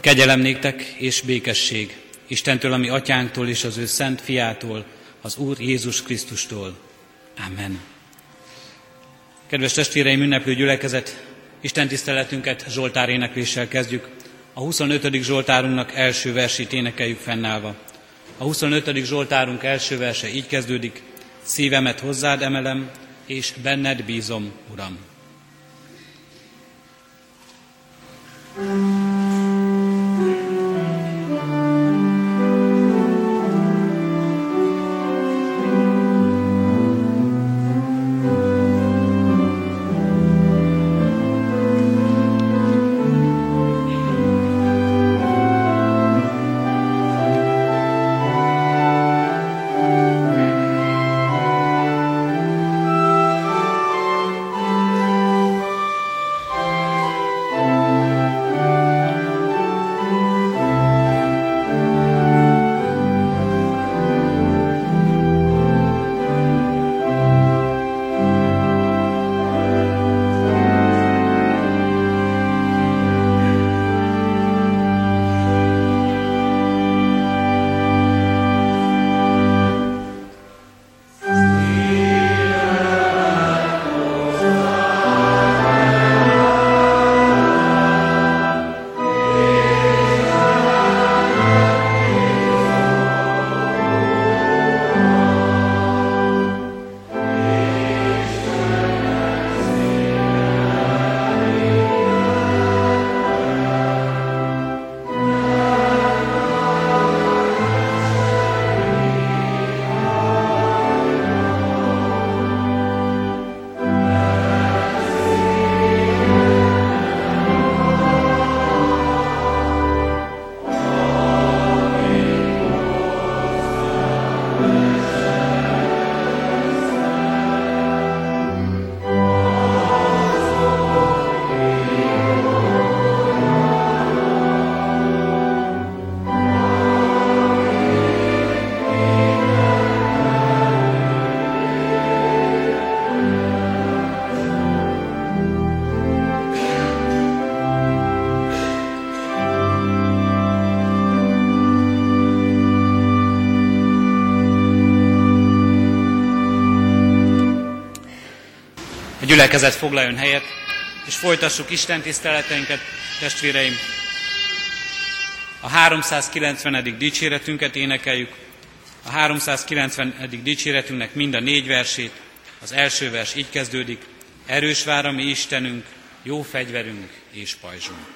Kegyelem néktek és békesség Istentől, ami atyánktól és az ő szent fiától, az Úr Jézus Krisztustól. Amen. Kedves testvéreim, ünneplő gyülekezet, Isten tiszteletünket Zsoltár énekléssel kezdjük. A 25. Zsoltárunknak első versét énekeljük fennállva. A 25. Zsoltárunk első verse így kezdődik. Szívemet hozzád emelem, és benned bízom, Uram. thank gyülekezet foglaljon helyet, és folytassuk Isten tiszteleteinket, testvéreim. A 390. dicséretünket énekeljük. A 390. dicséretünknek mind a négy versét. Az első vers így kezdődik. Erős vár a mi Istenünk, jó fegyverünk és pajzsunk.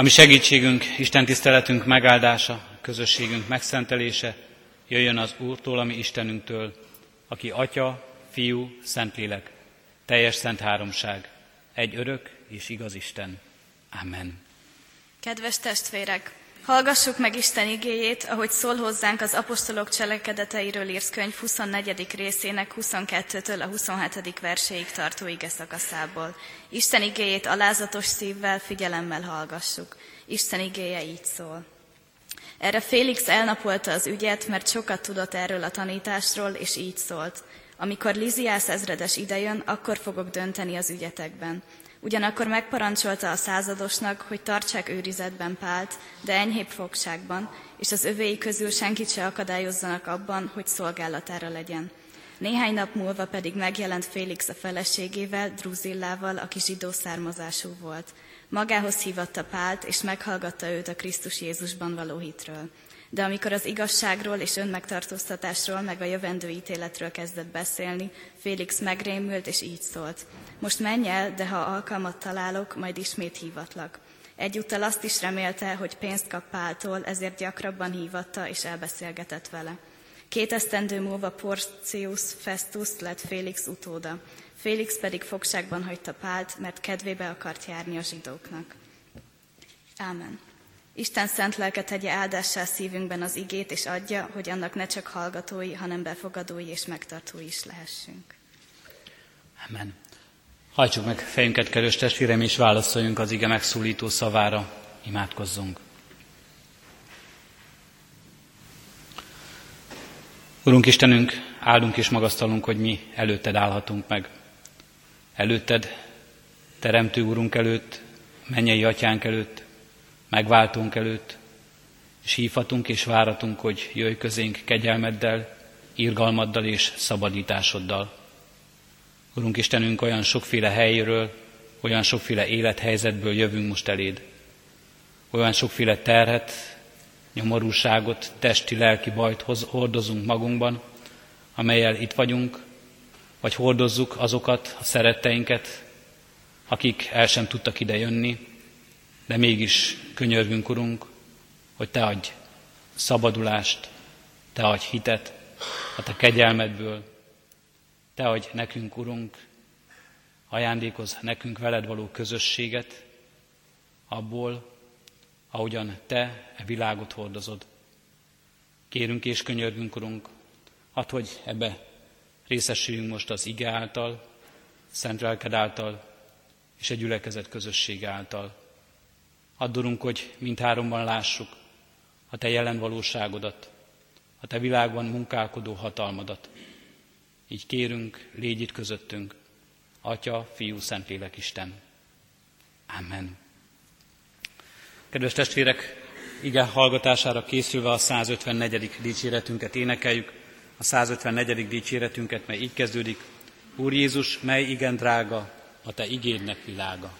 Ami segítségünk, Isten tiszteletünk megáldása, közösségünk megszentelése, jöjjön az Úrtól, ami Istenünktől, aki Atya, Fiú, Szentlélek, teljes szent háromság, egy örök és igaz Isten. Amen. Kedves testvérek, hallgassuk meg Isten igéjét, ahogy szól hozzánk az apostolok cselekedeteiről írsz könyv 24. részének 22-től a 27. verséig tartó ige szakaszából. Isten igéjét alázatos szívvel, figyelemmel hallgassuk. Isten igéje így szól. Erre Félix elnapolta az ügyet, mert sokat tudott erről a tanításról, és így szólt. Amikor Liziász ezredes idejön, akkor fogok dönteni az ügyetekben. Ugyanakkor megparancsolta a századosnak, hogy tartsák őrizetben Pált, de enyhébb fogságban, és az övéi közül senkit se akadályozzanak abban, hogy szolgálatára legyen. Néhány nap múlva pedig megjelent Félix a feleségével, Druzillával, aki zsidó származású volt. Magához hívatta Pált, és meghallgatta őt a Krisztus Jézusban való hitről. De amikor az igazságról és önmegtartóztatásról, meg a jövendő ítéletről kezdett beszélni, Félix megrémült, és így szólt. Most menj el, de ha alkalmat találok, majd ismét hívatlak. Egyúttal azt is remélte, hogy pénzt kap Páltól, ezért gyakrabban hívatta és elbeszélgetett vele. Két esztendő múlva Porcius Festus lett Félix utóda. Félix pedig fogságban hagyta Pált, mert kedvébe akart járni a zsidóknak. Ámen. Isten szent lelke tegye áldássá szívünkben az igét, és adja, hogy annak ne csak hallgatói, hanem befogadói és megtartói is lehessünk. Amen. Hajtsuk meg fejünket, kedves testvérem, és válaszoljunk az ige megszólító szavára. Imádkozzunk. Urunk Istenünk, áldunk és magasztalunk, hogy mi előtted állhatunk meg. Előtted, Teremtő Urunk előtt, mennyei Atyánk előtt, megváltunk előtt, és hívhatunk és váratunk, hogy jöjj közénk kegyelmeddel, irgalmaddal és szabadításoddal. Urunk Istenünk, olyan sokféle helyről, olyan sokféle élethelyzetből jövünk most eléd. Olyan sokféle terhet, nyomorúságot, testi, lelki bajt hordozunk magunkban, amelyel itt vagyunk, vagy hordozzuk azokat, a szeretteinket, akik el sem tudtak ide jönni, de mégis könyörgünk, Urunk, hogy Te adj szabadulást, Te adj hitet a Te kegyelmedből, Te adj nekünk, Urunk, ajándékoz nekünk veled való közösséget, abból, ahogyan Te e világot hordozod. Kérünk és könyörgünk, Urunk, add, hogy ebbe részesüljünk most az ige által, szent által, és egy gyülekezet közösség által. Addurunk, hogy mindháromban lássuk a Te jelen valóságodat, a Te világban munkálkodó hatalmadat. Így kérünk, légy itt közöttünk, Atya, Fiú, Szentlélek, Isten. Amen. Kedves testvérek, igen, hallgatására készülve a 154. dicséretünket énekeljük, a 154. dicséretünket, mely így kezdődik. Úr Jézus, mely igen drága, a Te igédnek világa.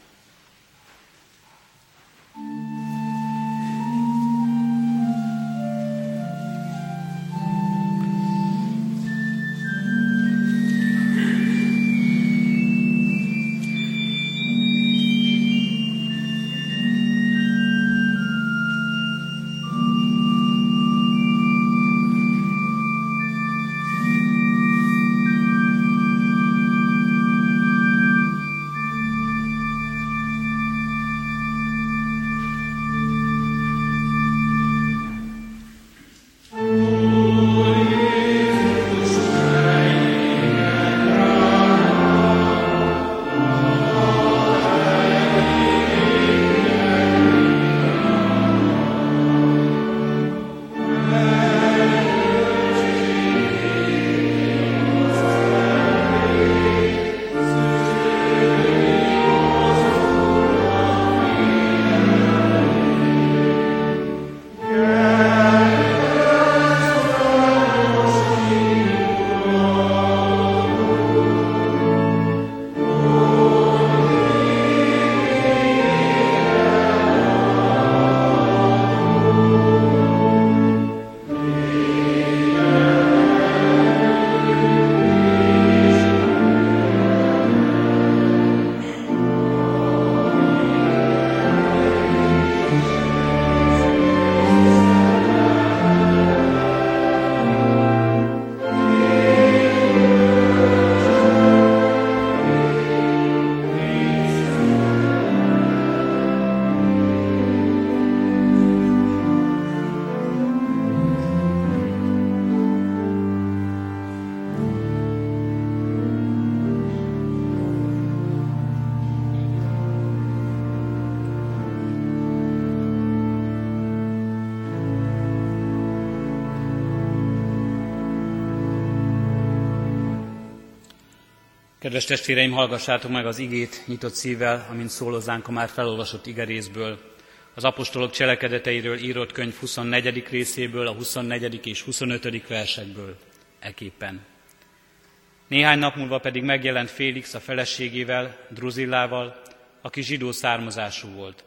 Kedves testvéreim, hallgassátok meg az igét nyitott szívvel, amint szólozánk a már felolvasott igerészből, az apostolok cselekedeteiről írott könyv 24. részéből, a 24. és 25. versekből eképpen. Néhány nap múlva pedig megjelent Félix a feleségével, Druzillával, aki zsidó származású volt.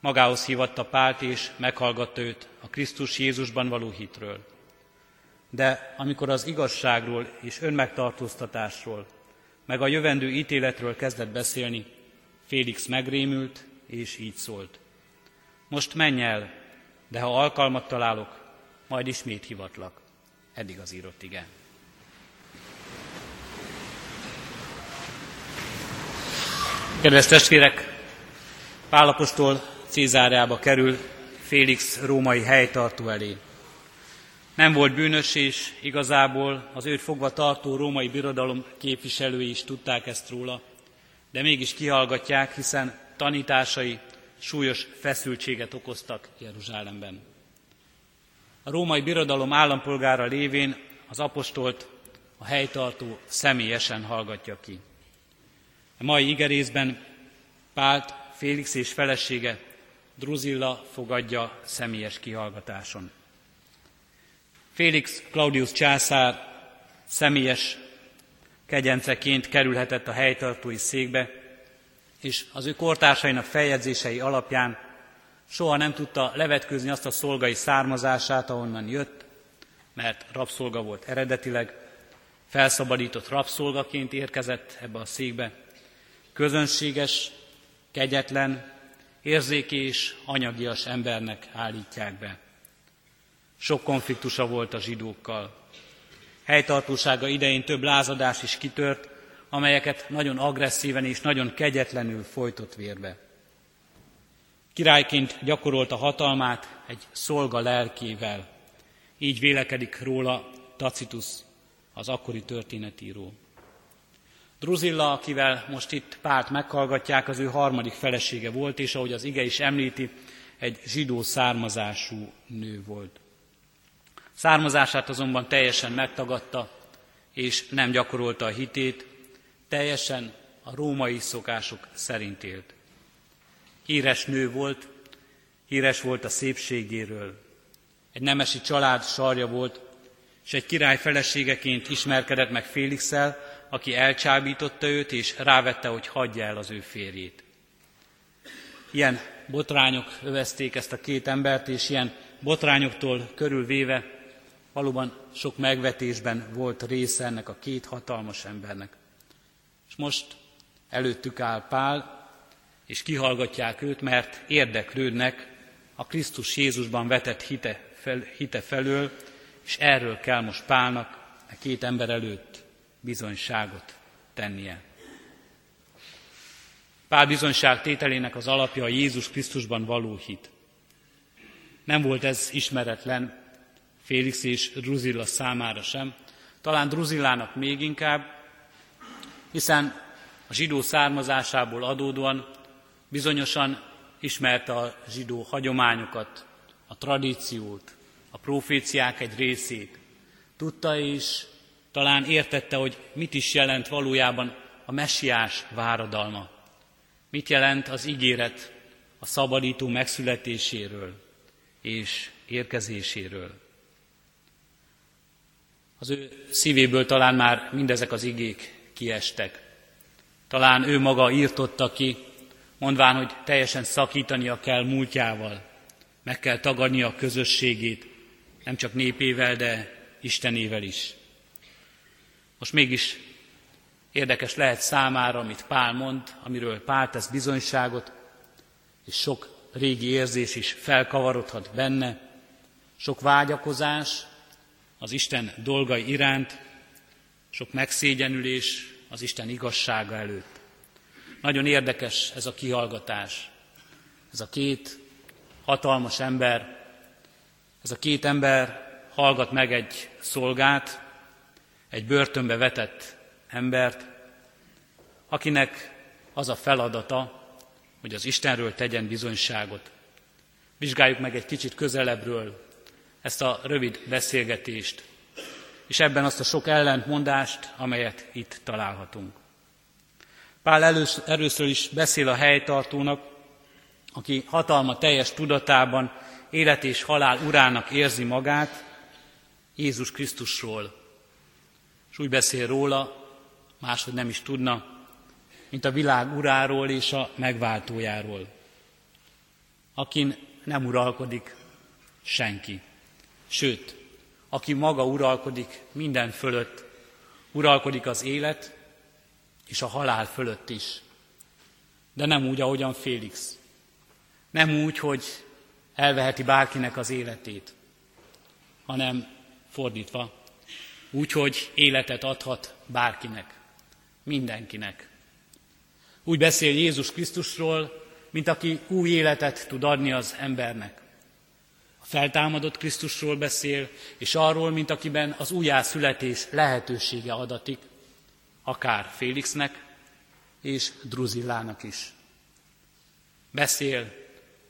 Magához hívatta Pált és meghallgatta őt a Krisztus Jézusban való hitről. De amikor az igazságról és önmegtartóztatásról, meg a jövendő ítéletről kezdett beszélni, Félix megrémült, és így szólt. Most menj el, de ha alkalmat találok, majd ismét hivatlak. Eddig az írott igen. Kedves testvérek, Pálapostól Cézáriába kerül Félix római helytartó elé. Nem volt bűnös, és igazából az őt fogva tartó római birodalom képviselői is tudták ezt róla, de mégis kihallgatják, hiszen tanításai súlyos feszültséget okoztak Jeruzsálemben. A római birodalom állampolgára lévén az apostolt a helytartó személyesen hallgatja ki. A mai igerészben Pált, Félix és felesége Druzilla fogadja személyes kihallgatáson. Félix Claudius császár személyes kegyenceként kerülhetett a helytartói székbe, és az ő kortársainak feljegyzései alapján soha nem tudta levetkőzni azt a szolgai származását, ahonnan jött, mert rabszolga volt eredetileg, felszabadított rabszolgaként érkezett ebbe a székbe, közönséges, kegyetlen, érzéki és anyagias embernek állítják be. Sok konfliktusa volt a zsidókkal. Helytartósága idején több lázadás is kitört, amelyeket nagyon agresszíven és nagyon kegyetlenül folytott vérbe. Királyként gyakorolta hatalmát egy szolga lelkével. Így vélekedik róla Tacitus, az akkori történetíró. Druzilla, akivel most itt párt meghallgatják, az ő harmadik felesége volt, és ahogy az ige is említi, egy zsidó származású nő volt. Származását azonban teljesen megtagadta, és nem gyakorolta a hitét, teljesen a római szokások szerint élt. Híres nő volt, híres volt a szépségéről. Egy nemesi család sarja volt, és egy király feleségeként ismerkedett meg Félixel, aki elcsábította őt, és rávette, hogy hagyja el az ő férjét. Ilyen botrányok övezték ezt a két embert, és ilyen botrányoktól körülvéve valóban sok megvetésben volt része ennek a két hatalmas embernek. És most előttük áll Pál, és kihallgatják őt, mert érdeklődnek a Krisztus Jézusban vetett hite, fel, hite felől, és erről kell most Pálnak a két ember előtt bizonyságot tennie. Pál bizonyság tételének az alapja a Jézus Krisztusban való hit. Nem volt ez ismeretlen Félix és Druzilla számára sem, talán Druzillának még inkább, hiszen a zsidó származásából adódóan bizonyosan ismerte a zsidó hagyományokat, a tradíciót, a proféciák egy részét. Tudta és talán értette, hogy mit is jelent valójában a messiás váradalma. Mit jelent az ígéret a szabadító megszületéséről és érkezéséről. Az ő szívéből talán már mindezek az igék kiestek. Talán ő maga írtotta ki, mondván, hogy teljesen szakítania kell múltjával, meg kell tagadnia a közösségét, nem csak népével, de Istenével is. Most mégis érdekes lehet számára, amit Pál mond, amiről Pál tesz bizonyságot, és sok régi érzés is felkavarodhat benne, sok vágyakozás az Isten dolgai iránt, sok megszégyenülés az Isten igazsága előtt. Nagyon érdekes ez a kihallgatás. Ez a két hatalmas ember, ez a két ember hallgat meg egy szolgát, egy börtönbe vetett embert, akinek az a feladata, hogy az Istenről tegyen bizonyságot. Vizsgáljuk meg egy kicsit közelebbről ezt a rövid beszélgetést, és ebben azt a sok ellentmondást, amelyet itt találhatunk. Pál először is beszél a helytartónak, aki hatalma teljes tudatában élet és halál urának érzi magát, Jézus Krisztusról. És úgy beszél róla, máshogy nem is tudna, mint a világ uráról és a megváltójáról, akin nem uralkodik senki. Sőt, aki maga uralkodik minden fölött, uralkodik az élet és a halál fölött is. De nem úgy, ahogyan Félix. Nem úgy, hogy elveheti bárkinek az életét, hanem fordítva, úgy, hogy életet adhat bárkinek, mindenkinek. Úgy beszél Jézus Krisztusról, mint aki új életet tud adni az embernek. A feltámadott Krisztusról beszél, és arról, mint akiben az újjászületés lehetősége adatik, akár Félixnek és Druzillának is. Beszél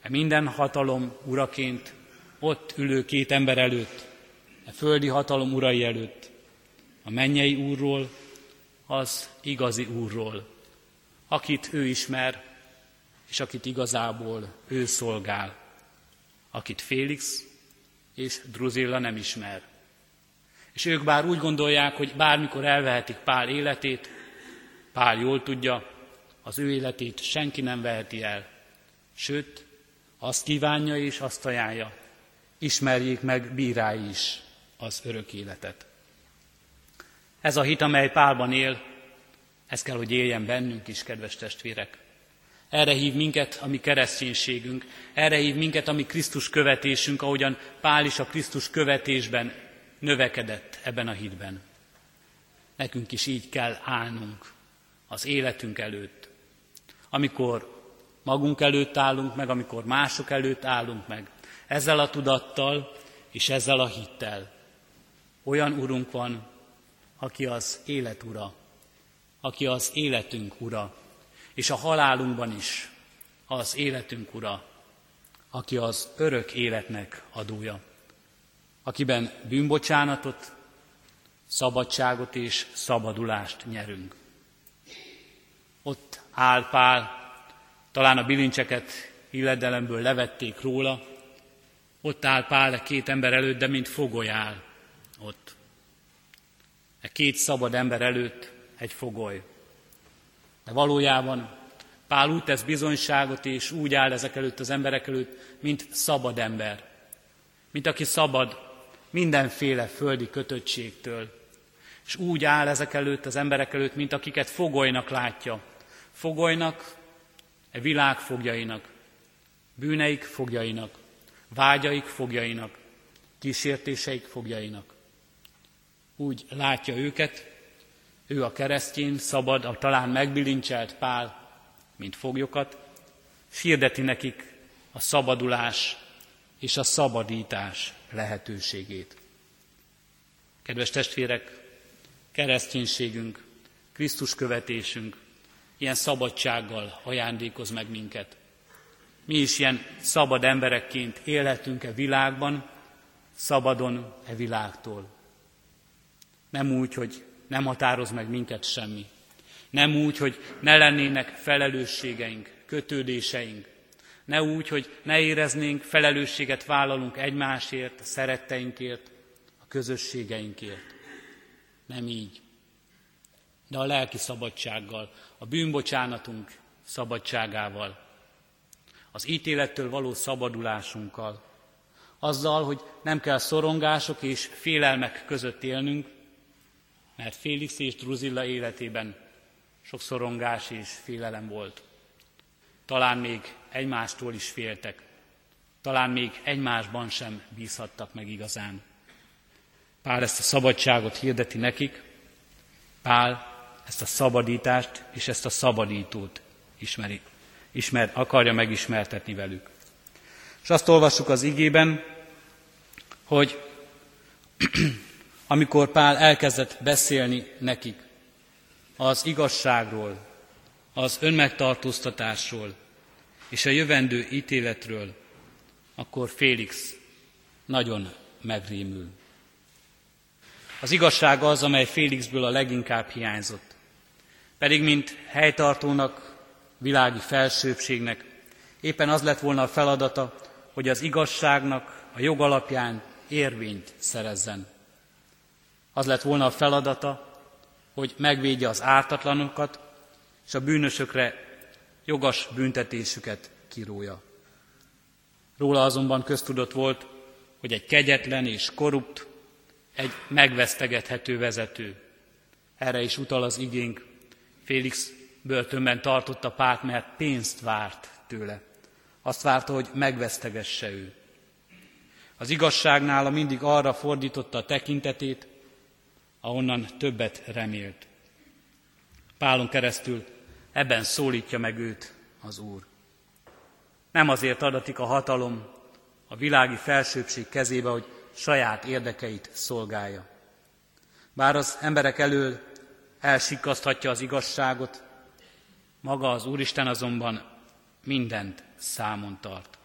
e minden hatalom uraként ott ülő két ember előtt, e földi hatalom urai előtt, a mennyei úrról, az igazi úrról, akit ő ismer, és akit igazából ő szolgál, akit Félix és Druzilla nem ismer. És ők bár úgy gondolják, hogy bármikor elvehetik Pál életét, Pál jól tudja, az ő életét senki nem veheti el. Sőt, azt kívánja és azt ajánlja, ismerjék meg bírái is az örök életet. Ez a hit, amely Pálban él, ez kell, hogy éljen bennünk is, kedves testvérek. Erre hív minket a mi kereszténységünk, erre hív minket a mi Krisztus követésünk, ahogyan Pál is a Krisztus követésben növekedett ebben a hitben. Nekünk is így kell állnunk az életünk előtt. Amikor magunk előtt állunk meg, amikor mások előtt állunk meg, ezzel a tudattal és ezzel a hittel. Olyan Urunk van, aki az élet ura, aki az életünk ura, és a halálunkban is az életünk ura, aki az örök életnek adója akiben bűnbocsánatot, szabadságot és szabadulást nyerünk. Ott áll Pál, talán a bilincseket illedelemből levették róla, ott áll Pál két ember előtt, de mint fogoly áll ott. E két szabad ember előtt egy fogoly. De valójában Pál úgy tesz bizonyságot, és úgy áll ezek előtt az emberek előtt, mint szabad ember. Mint aki szabad mindenféle földi kötöttségtől. És úgy áll ezek előtt, az emberek előtt, mint akiket fogolynak látja. Fogolynak, e világ fogjainak, bűneik fogjainak, vágyaik fogjainak, kísértéseik fogjainak. Úgy látja őket, ő a keresztény, szabad, a talán megbilincselt Pál, mint foglyokat, és hirdeti nekik a szabadulás és a szabadítás lehetőségét. Kedves testvérek, kereszténységünk, Krisztus követésünk ilyen szabadsággal ajándékoz meg minket. Mi is ilyen szabad emberekként élhetünk-e világban, szabadon e világtól. Nem úgy, hogy nem határoz meg minket semmi. Nem úgy, hogy ne lennének felelősségeink, kötődéseink, ne úgy, hogy ne éreznénk, felelősséget vállalunk egymásért, a szeretteinkért, a közösségeinkért. Nem így. De a lelki szabadsággal, a bűnbocsánatunk szabadságával, az ítélettől való szabadulásunkkal, azzal, hogy nem kell szorongások és félelmek között élnünk, mert Félix és Druzilla életében sok szorongás és félelem volt. Talán még egymástól is féltek, talán még egymásban sem bízhattak meg igazán. Pál ezt a szabadságot hirdeti nekik, Pál ezt a szabadítást és ezt a szabadítót ismeri, ismer, akarja megismertetni velük. És azt olvassuk az igében, hogy amikor Pál elkezdett beszélni nekik az igazságról, az önmegtartóztatásról és a jövendő ítéletről, akkor Félix nagyon megrémül. Az igazság az, amely Félixből a leginkább hiányzott. Pedig mint helytartónak, világi felsőbségnek éppen az lett volna a feladata, hogy az igazságnak a jog alapján érvényt szerezzen. Az lett volna a feladata, hogy megvédje az ártatlanokat, és a bűnösökre jogos büntetésüket kirója. Róla azonban köztudott volt, hogy egy kegyetlen és korrupt, egy megvesztegethető vezető. Erre is utal az igénk. Félix börtönben tartotta párt, mert pénzt várt tőle. Azt várta, hogy megvesztegesse ő. Az igazságnála mindig arra fordította a tekintetét, ahonnan többet remélt. Pálon keresztül ebben szólítja meg őt az Úr. Nem azért adatik a hatalom a világi felsőbség kezébe, hogy saját érdekeit szolgálja. Bár az emberek elől elsikaszthatja az igazságot, maga az Úristen azonban mindent számon tart.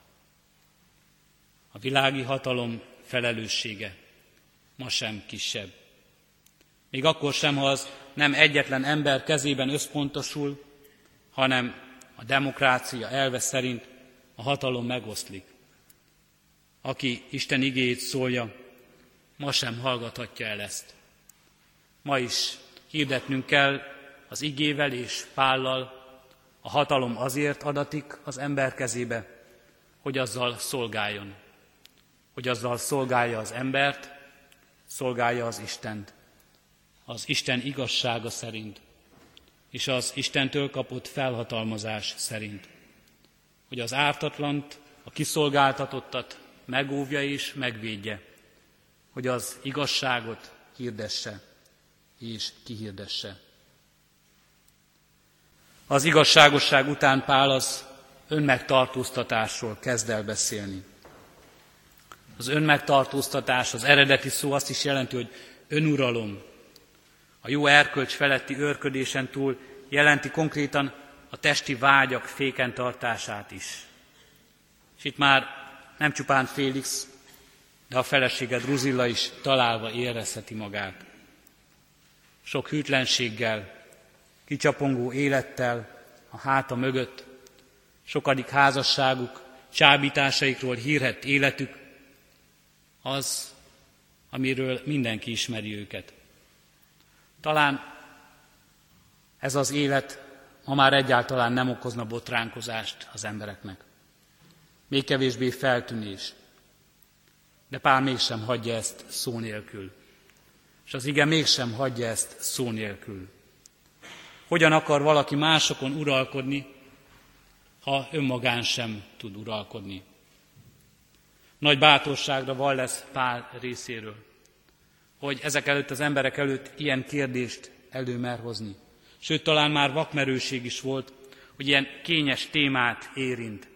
A világi hatalom felelőssége ma sem kisebb. Még akkor sem, ha az nem egyetlen ember kezében összpontosul, hanem a demokrácia elve szerint a hatalom megoszlik. Aki Isten igéjét szólja, ma sem hallgathatja el ezt. Ma is hirdetnünk kell az igével és pállal, a hatalom azért adatik az ember kezébe, hogy azzal szolgáljon. Hogy azzal szolgálja az embert, szolgálja az Istent. Az Isten igazsága szerint, és az Istentől kapott felhatalmazás szerint. Hogy az ártatlant, a kiszolgáltatottat megóvja és megvédje. Hogy az igazságot hirdesse és kihirdesse. Az igazságosság után Pál az önmegtartóztatásról kezd el beszélni. Az önmegtartóztatás, az eredeti szó azt is jelenti, hogy önuralom. A jó erkölcs feletti őrködésen túl jelenti konkrétan a testi vágyak féken tartását is. És itt már nem csupán Félix, de a felesége Druzilla is találva érezheti magát. Sok hűtlenséggel, kicsapongó élettel a háta mögött, sokadik házasságuk, csábításaikról hírhet életük, az, amiről mindenki ismeri őket. Talán ez az élet ma már egyáltalán nem okozna botránkozást az embereknek. Még kevésbé feltűnés. De Pál mégsem hagyja ezt szó nélkül. És az ige mégsem hagyja ezt szó nélkül. Hogyan akar valaki másokon uralkodni, ha önmagán sem tud uralkodni? Nagy bátorságra van lesz Pál részéről, hogy ezek előtt az emberek előtt ilyen kérdést előmer hozni. Sőt, talán már vakmerőség is volt, hogy ilyen kényes témát érint,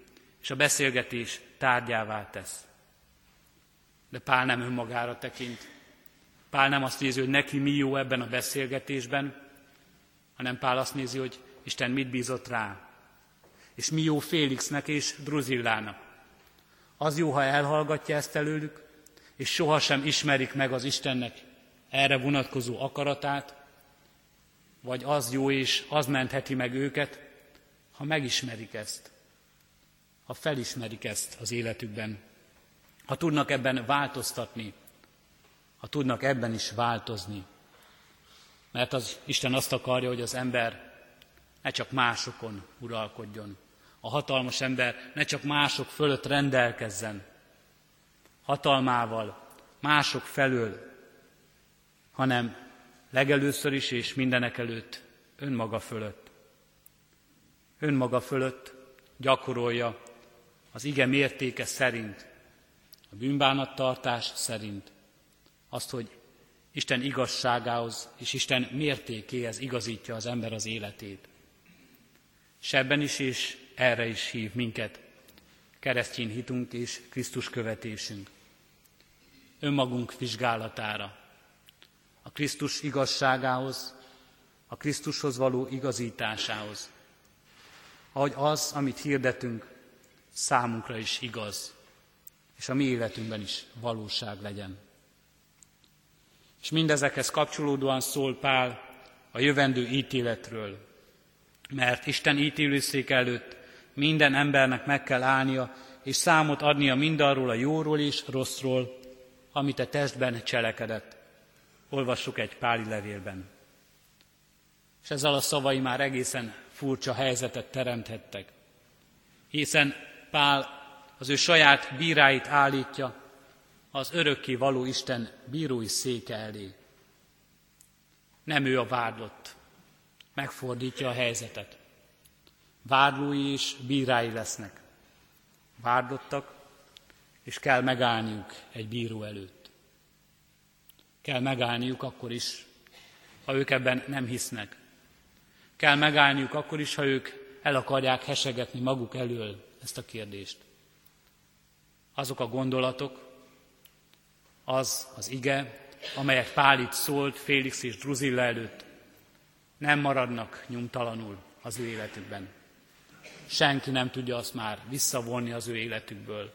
és a beszélgetés tárgyává tesz. De Pál nem önmagára tekint. Pál nem azt nézi, hogy neki mi jó ebben a beszélgetésben, hanem Pál azt nézi, hogy Isten mit bízott rá. És mi jó Félixnek és Druzillának. Az jó, ha elhallgatja ezt előlük, és sohasem ismerik meg az Istennek erre vonatkozó akaratát, vagy az jó, és az mentheti meg őket, ha megismerik ezt, ha felismerik ezt az életükben, ha tudnak ebben változtatni, ha tudnak ebben is változni. Mert az Isten azt akarja, hogy az ember ne csak másokon uralkodjon. A hatalmas ember ne csak mások fölött rendelkezzen, hatalmával, mások felől, hanem legelőször is és mindenek előtt önmaga fölött. Önmaga fölött gyakorolja az ige mértéke szerint, a bűnbánattartás szerint azt, hogy Isten igazságához és Isten mértékéhez igazítja az ember az életét. És is és erre is hív minket keresztény hitunk és Krisztus követésünk. Önmagunk vizsgálatára, a Krisztus igazságához, a Krisztushoz való igazításához, ahogy az, amit hirdetünk, számunkra is igaz, és a mi életünkben is valóság legyen. És mindezekhez kapcsolódóan szól Pál a jövendő ítéletről, mert Isten ítélőszék előtt minden embernek meg kell állnia, és számot adnia mindarról a jóról és rosszról, amit a testben cselekedett. Olvassuk egy páli levélben. És ezzel a szavai már egészen furcsa helyzetet teremthettek. Hiszen Pál az ő saját bíráit állítja az örökké való Isten bírói széke elé. Nem ő a vádlott, megfordítja a helyzetet. Vádlói és bírái lesznek. Vádlottak, és kell megállniuk egy bíró előtt. Kell megállniuk akkor is, ha ők ebben nem hisznek. Kell megállniuk akkor is, ha ők el akarják hesegetni maguk elől ezt a kérdést. Azok a gondolatok, az az ige, amelyet Pál itt szólt Félix és Druzilla előtt, nem maradnak nyomtalanul az ő életükben. Senki nem tudja azt már visszavonni az ő életükből.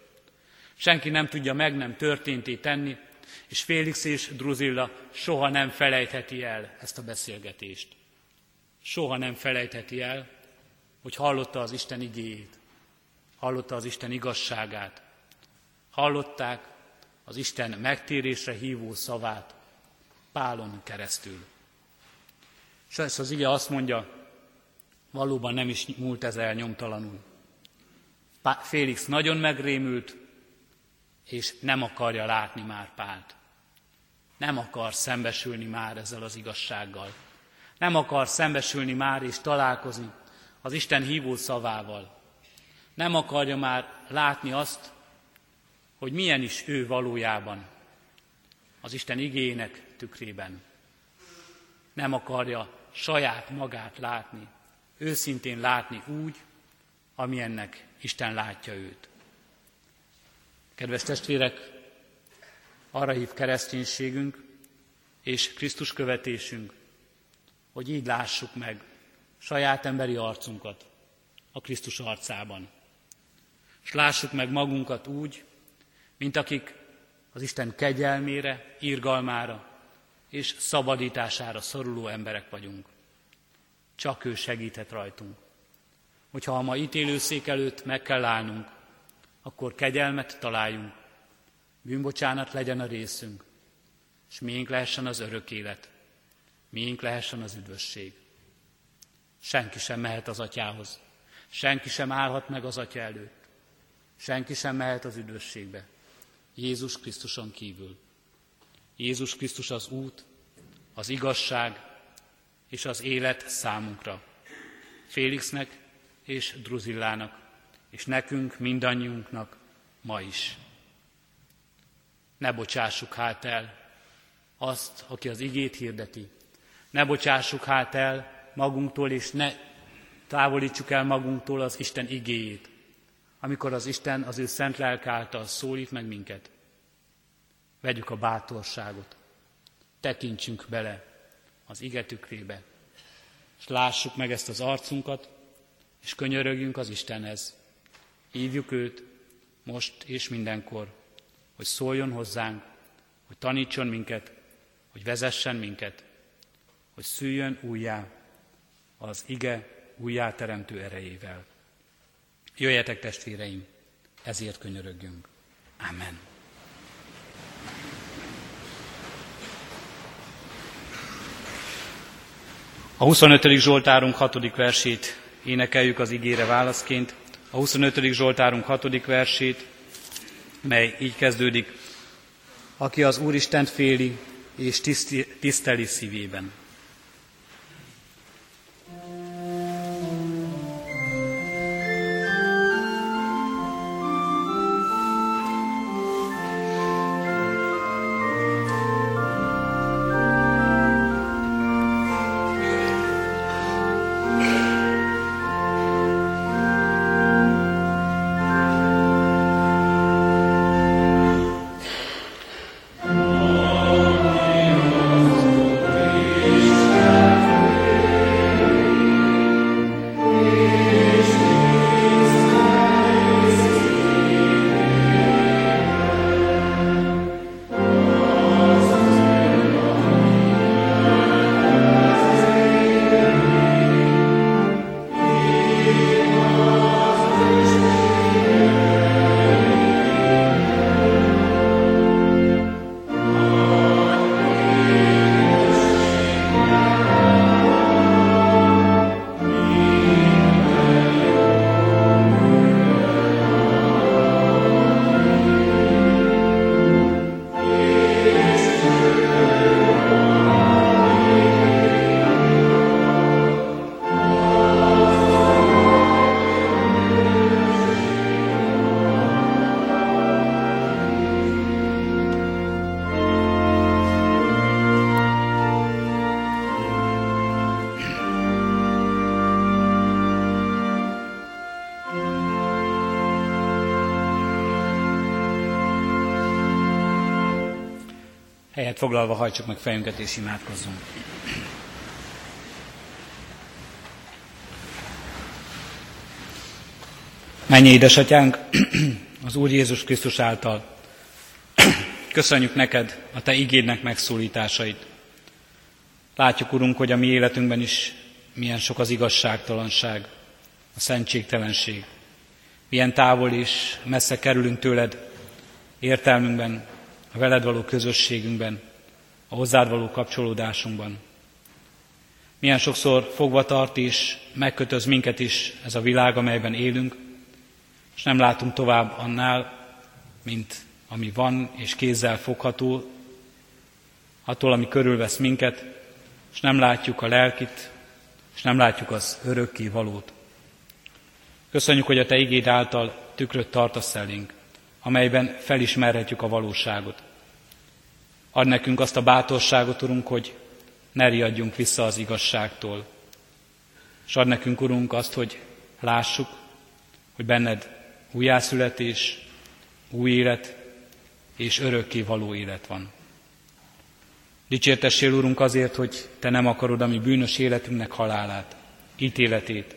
Senki nem tudja meg nem történté tenni, és Félix és Druzilla soha nem felejtheti el ezt a beszélgetést. Soha nem felejtheti el, hogy hallotta az Isten igéjét, hallotta az Isten igazságát, hallották az Isten megtérésre hívó szavát Pálon keresztül. És ez az ige azt mondja, valóban nem is múlt ez el nyomtalanul. Félix nagyon megrémült, és nem akarja látni már Pált. Nem akar szembesülni már ezzel az igazsággal. Nem akar szembesülni már és találkozni az Isten hívó szavával. Nem akarja már látni azt, hogy milyen is ő valójában az Isten igének tükrében. Nem akarja saját magát látni, őszintén látni úgy, amilyennek Isten látja őt. Kedves testvérek, arra hív kereszténységünk és Krisztus követésünk, hogy így lássuk meg saját emberi arcunkat a Krisztus arcában. És lássuk meg magunkat úgy, mint akik az Isten kegyelmére, irgalmára és szabadítására szoruló emberek vagyunk. Csak ő segíthet rajtunk. Hogyha a ma ítélőszék előtt meg kell állnunk, akkor kegyelmet találjunk, bűnbocsánat legyen a részünk, és miénk lehessen az örök élet, miénk lehessen az üdvösség. Senki sem mehet az atyához, senki sem állhat meg az atya előtt, senki sem mehet az üdvösségbe, Jézus Krisztuson kívül. Jézus Krisztus az út, az igazság és az élet számunkra. Félixnek és Druzillának, és nekünk, mindannyiunknak ma is. Ne bocsássuk hát el azt, aki az igét hirdeti. Ne bocsássuk hát el magunktól, és ne távolítsuk el magunktól az Isten igéjét amikor az Isten az ő szent lelk által szólít meg minket. Vegyük a bátorságot, tekintsünk bele az igetükrébe, és lássuk meg ezt az arcunkat, és könyörögjünk az Istenhez. Hívjuk őt most és mindenkor, hogy szóljon hozzánk, hogy tanítson minket, hogy vezessen minket, hogy szüljön újjá az ige újjáteremtő erejével. Jöjjetek testvéreim, ezért könyörögjünk. Amen. A 25. Zsoltárunk 6. versét énekeljük az igére válaszként. A 25. Zsoltárunk 6. versét, mely így kezdődik. Aki az Úristent féli és tiszteli szívében. Helyet foglalva hajtsuk meg fejünket és imádkozzunk. Mennyi édesatyánk, az Úr Jézus Krisztus által. Köszönjük neked a Te igédnek megszólításait. Látjuk, Urunk, hogy a mi életünkben is milyen sok az igazságtalanság, a szentségtelenség. Milyen távol és messze kerülünk tőled értelmünkben, a veled való közösségünkben, a hozzád való kapcsolódásunkban. Milyen sokszor fogva tart és megkötöz minket is ez a világ, amelyben élünk, és nem látunk tovább annál, mint ami van és kézzel fogható, attól, ami körülvesz minket, és nem látjuk a lelkit, és nem látjuk az örökké valót. Köszönjük, hogy a Te igéd által tükröt tartasz elénk, amelyben felismerhetjük a valóságot. Ad nekünk azt a bátorságot, Urunk, hogy ne riadjunk vissza az igazságtól. És ad nekünk, Urunk, azt, hogy lássuk, hogy benned újjászületés, új élet és örökké való élet van. Dicsértessél, Úrunk, azért, hogy Te nem akarod a mi bűnös életünknek halálát, ítéletét,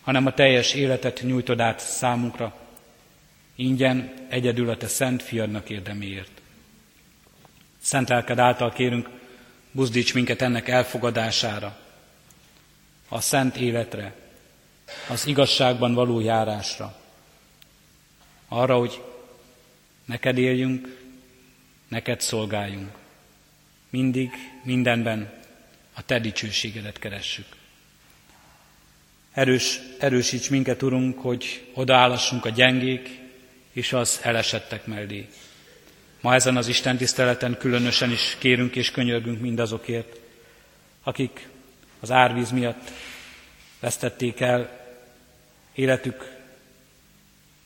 hanem a teljes életet nyújtod át számunkra, ingyen egyedül a Te szent fiadnak érdeméért. Szent lelked által kérünk, buzdíts minket ennek elfogadására, a szent életre, az igazságban való járásra, arra, hogy neked éljünk, neked szolgáljunk. Mindig, mindenben a te dicsőségedet keressük. Erős, erősíts minket, Urunk, hogy odaállassunk a gyengék és az elesettek mellé. Ma ezen az Isten tiszteleten különösen is kérünk és könyörgünk mindazokért, akik az árvíz miatt vesztették el életük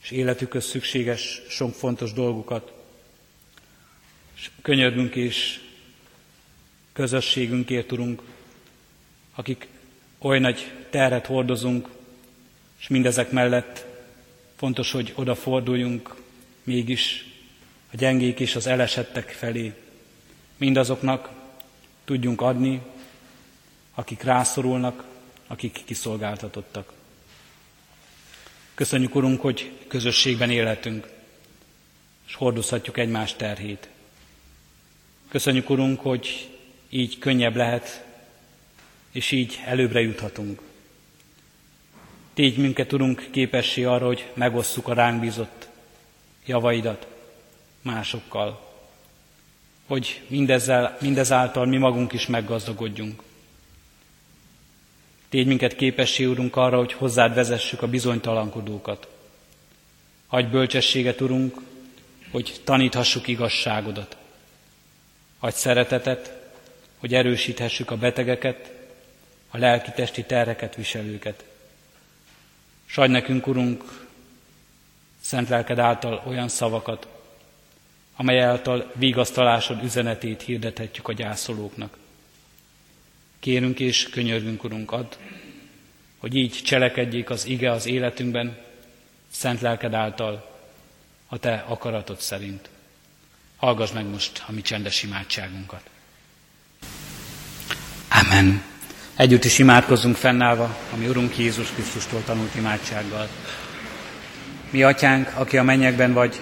és életükhöz szükséges sok fontos dolgukat. És könyörgünk és közösségünkért, Urunk, akik oly nagy terhet hordozunk, és mindezek mellett fontos, hogy odaforduljunk mégis a gyengék és az elesettek felé. Mindazoknak tudjunk adni, akik rászorulnak, akik kiszolgáltatottak. Köszönjük, Urunk, hogy közösségben élhetünk, és hordozhatjuk egymás terhét. Köszönjük, Urunk, hogy így könnyebb lehet, és így előbbre juthatunk. Tégy minket, Urunk, képessé arra, hogy megosszuk a ránk bízott javaidat másokkal, hogy mindezzel, mindezáltal mi magunk is meggazdagodjunk. Tégy minket képessé, Urunk, arra, hogy hozzád vezessük a bizonytalankodókat. Adj bölcsességet, Urunk, hogy taníthassuk igazságodat. Adj szeretetet, hogy erősíthessük a betegeket, a lelki-testi terreket viselőket. S adj nekünk, Urunk, szent lelked által olyan szavakat, amely által vigasztalásod üzenetét hirdethetjük a gyászolóknak. Kérünk és könyörgünk, Urunk, add, hogy így cselekedjék az ige az életünkben, szent lelked által, a Te akaratod szerint. Hallgass meg most a mi csendes imádságunkat. Amen. Együtt is imádkozzunk fennállva, ami Urunk Jézus Krisztustól tanult imádsággal. Mi atyánk, aki a mennyekben vagy,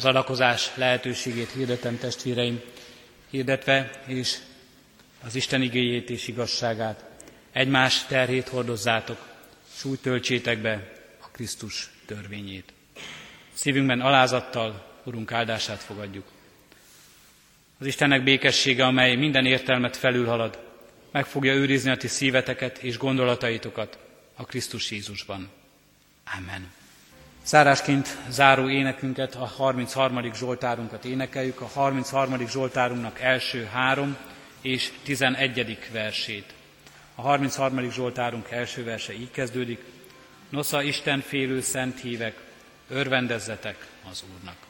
Az adakozás lehetőségét hirdetem testvéreim, hirdetve és az Isten igéjét és igazságát, egymás terhét hordozzátok, és úgy töltsétek be a Krisztus törvényét. Szívünkben alázattal Urunk áldását fogadjuk. Az Istennek békessége, amely minden értelmet felülhalad, meg fogja őrizni a ti szíveteket és gondolataitokat a Krisztus Jézusban. Amen. Zárásként záró énekünket, a 33. Zsoltárunkat énekeljük, a 33. Zsoltárunknak első három és 11. versét. A 33. Zsoltárunk első verse így kezdődik. Nosza Isten félő szent hívek, örvendezzetek az Úrnak.